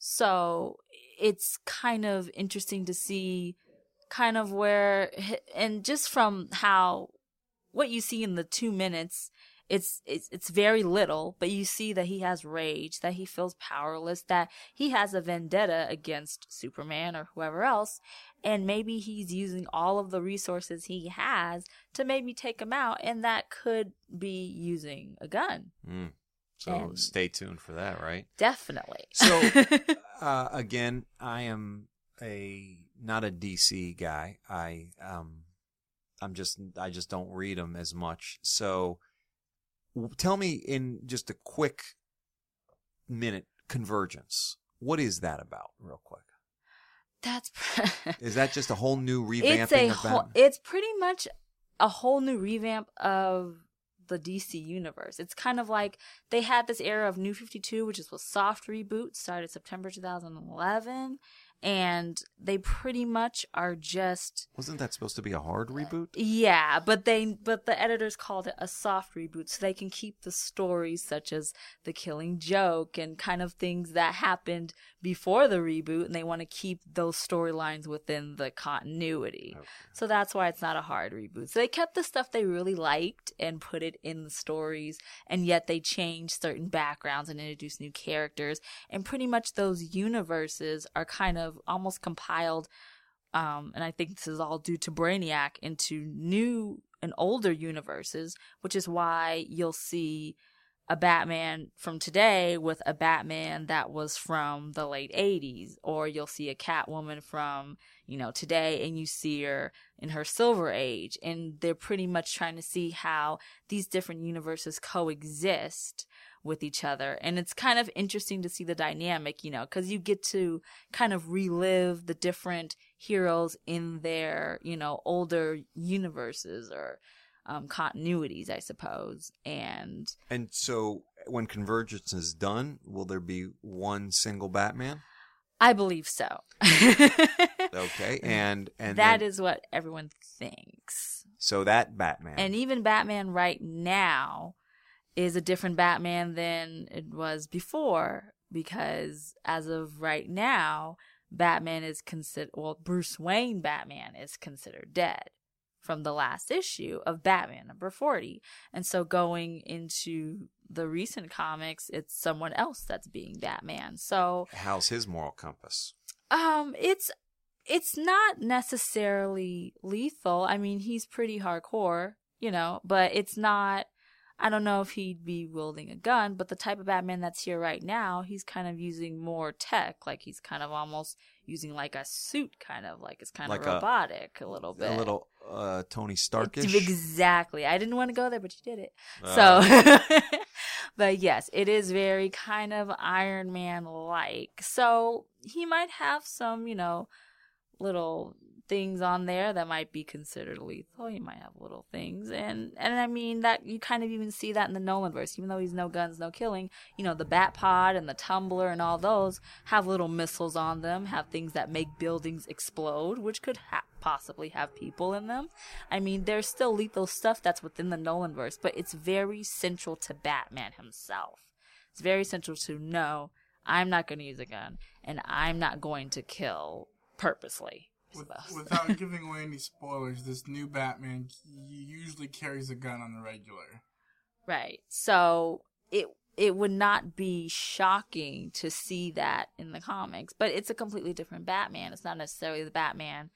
So it's kind of interesting to see kind of where and just from how what you see in the 2 minutes it's it's it's very little but you see that he has rage that he feels powerless that he has a vendetta against Superman or whoever else and maybe he's using all of the resources he has to maybe take him out and that could be using a gun Mm. So, And- stay tuned for that, right? definitely So, uh, again, I am a not a DC guy. I um, I'm just I just don't read them as much. So, tell me in just a quick minute, Convergence. What is that about, real quick? that's Is that just a whole new revamping it's a whole, it's pretty much a whole new revamp of the DC universe. It's kind of like they had this era of New 52, which is a soft reboot, started September 2011, and they pretty much are just Wasn't that supposed to be a hard reboot? yeah, but they but the editors called it a soft reboot so they can keep the stories such as the killing joke and kind of things that happened before the reboot and they want to keep those storylines within the continuity. Okay. So that's why it's not a hard reboot. So they kept the stuff they really liked and put it in the stories and yet they changed certain backgrounds and introduced new characters and pretty much those universes are kind of almost compiled um, and I think this is all due to Brainiac into new and older universes, which is why you'll see a Batman from today with a Batman that was from the late 80s, or you'll see a Catwoman from, you know, today and you see her in her silver age. And they're pretty much trying to see how these different universes coexist with each other. And it's kind of interesting to see the dynamic, you know, because you get to kind of relive the different heroes in their, you know, older universes or um, continuities, I suppose. And And so, when Convergence is done, will there be one single Batman? I believe so. Okay, and and that then- is what everyone thinks. so that Batman. And even Batman right now is a different Batman than it was before because as of right now, Batman is considered, well, Bruce Wayne Batman is considered dead from the last issue of Batman number 40. And so going into the recent comics, it's someone else that's being Batman. So, How's his moral compass? um, it's it's not necessarily lethal. I mean, he's pretty hardcore. you know, but it's not. I don't know if he'd be wielding a gun, but the type of Batman that's here right now, he's kind of using more tech. Like he's kind of almost using like a suit, kind of like it's kind Like of robotic a, little bit. A little uh, Tony It's- Starkish. Exactly. I didn't want to go there, but you did it. Uh, So, but yes, it is very kind of Iron Man like. So he might have some, you know, little things on there that might be considered lethal. You might have little things, and and I mean that you kind of even see that in the Nolan verse. Even though he's no guns, no killing, you know, the Bat Pod and the Tumbler and all those have little missiles on them, have things that make buildings explode, which could ha- possibly have people in them. I mean, there's still lethal stuff that's within the Nolan verse, but it's very central to Batman himself. It's very central to no, I'm not going to use a gun, and I'm not going to kill purposely. With, without giving away any spoilers, this new Batman usually carries a gun on the regular. Right. So it it would not be shocking to see that in the comics, but it's a completely different Batman. It's not necessarily the Batman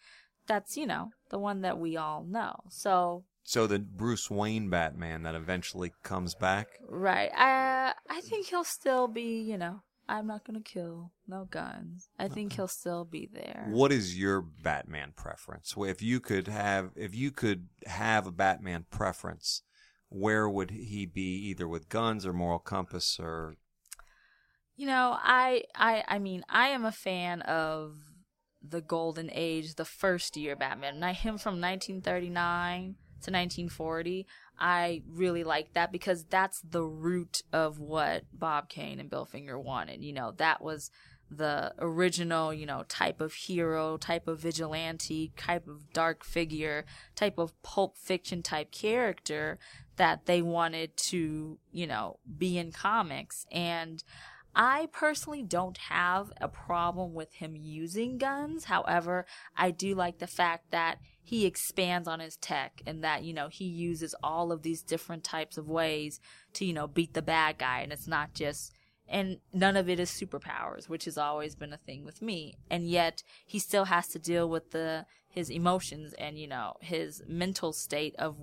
that's, you know, the one that we all know. So, so the Bruce Wayne Batman that eventually comes back. right. I I think he'll still be, you know, I'm not going to kill, no guns. I think he'll still be there. What is your Batman preference? If you could have, if you could have a Batman preference, where would he be? Either with guns or moral compass, or You know, I I I mean, I am a fan of the golden age, the first year Batman. Now him from 1939 to 1940. I really like that because that's the root of what Bob Kane and Bill Finger wanted. You know, that was the original, you know, type of hero, type of vigilante, type of dark figure, type of pulp fiction type character that they wanted to, you know, be in comics. And I personally don't have a problem with him using guns. However, I do like the fact that he expands on his tech and that, you know, he uses all of these different types of ways to, you know, beat the bad guy. And it's not just, and none of it is superpowers, which has always been a thing with me. And yet he still has to deal with the, his emotions and, you know, his mental state of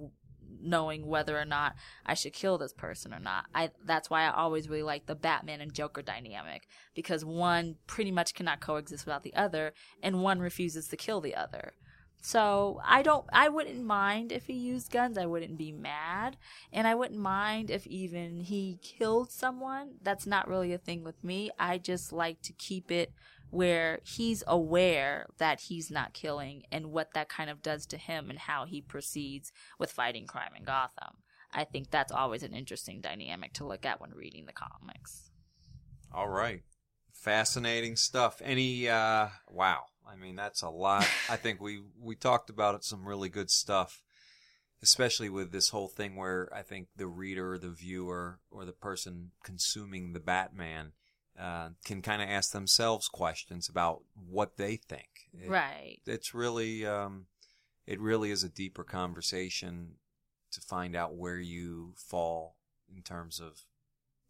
knowing whether or not I should kill this person or not. I that's why I always really like the Batman and Joker dynamic because one pretty much cannot coexist without the other and one refuses to kill the other. So I don't I wouldn't mind if he used guns. I wouldn't be mad and I wouldn't mind if even he killed someone. That's not really a thing with me. I just like to keep it where he's aware that he's not killing and what that kind of does to him and how he proceeds with fighting crime in Gotham. I think that's always an interesting dynamic to look at when reading the comics. all right, fascinating stuff. Any? uh Wow, I mean that's a lot. I think we we talked about it, some really good stuff. Especially with this whole thing where I think the reader, the viewer, or the person consuming the Batman uh, can kind of ask themselves questions about what they think. It- right. it's really um, it really is a deeper conversation to find out where you fall in terms of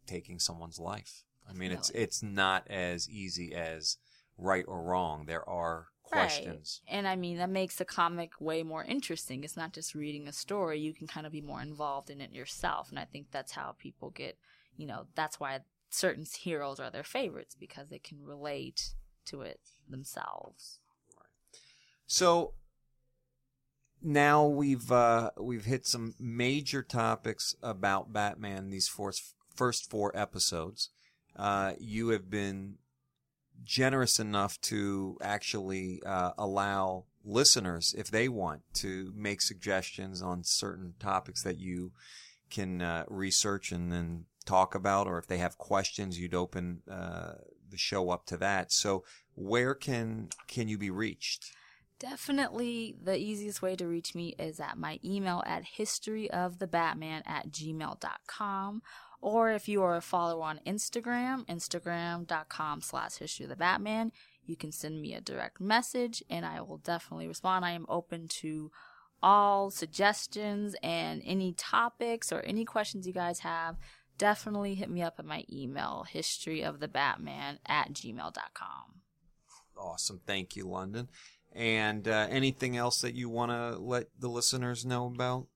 taking someone's life. I mean, it's it's not as easy as right or wrong. There are questions. Right. And I mean, that makes the comic way more interesting. It's not just reading a story. You can kind of be more involved in it yourself. And I think that's how people get, you know, that's why certain heroes are their favorites because they can relate to it themselves. So now we've uh, we've hit some major topics about Batman these first first four episodes. Uh, you have been generous enough to actually uh, allow listeners, if they want, to make suggestions on certain topics that you can uh, research and then talk about, or if they have questions, you'd open uh, the show up to that. So, where can can you be reached? Definitely the easiest way to reach me is at my email at historyofthebatman at gmail.com. Or if you are a follower on Instagram, instagram.com slash history of the Batman, you can send me a direct message and I will definitely respond. I am open to all suggestions and any topics or any questions you guys have. Definitely hit me up at my email, historyofthebatman at gmail.com. Awesome. Thank you, Londyn. And uh, anything else that you want to let the listeners know about?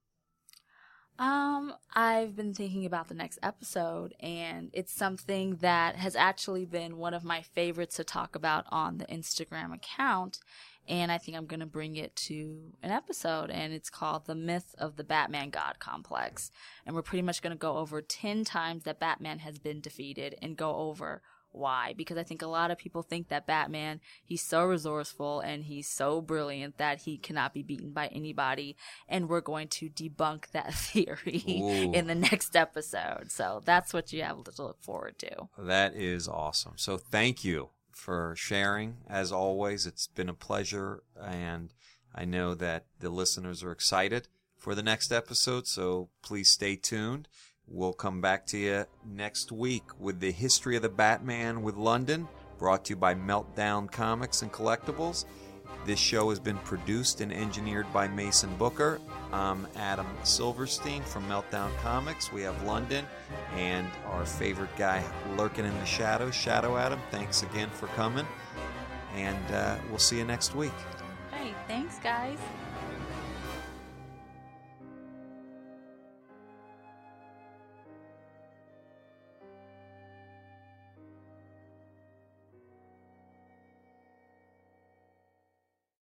Um, I've been thinking about the next episode, and it's something that has actually been one of my favorites to talk about on the Instagram account. And I think I'm going to bring it to an episode, and it's called The Myth of the Batman God Complex. And we're pretty much going to go over 10 times that Batman has been defeated and go over why because i think a lot of people think that batman he's so resourceful and he's so brilliant that he cannot be beaten by anybody and we're going to debunk that theory Ooh. in the next episode so that's what you have to look forward to That is awesome. So thank you for sharing. As always, it's been a pleasure, and I know that the listeners are excited for the next episode. So please stay tuned. We'll come back to you next week with the history of the Batman with Londyn, brought to you by Meltdown Comics and Collectibles. This show has been produced and engineered by Mason Booker. I'm Adam Silverstein from Meltdown Comics. We have Londyn and our favorite guy lurking in the shadows, Shadow Adam. Thanks again for coming. And uh, we'll see you next week. hey thanks guys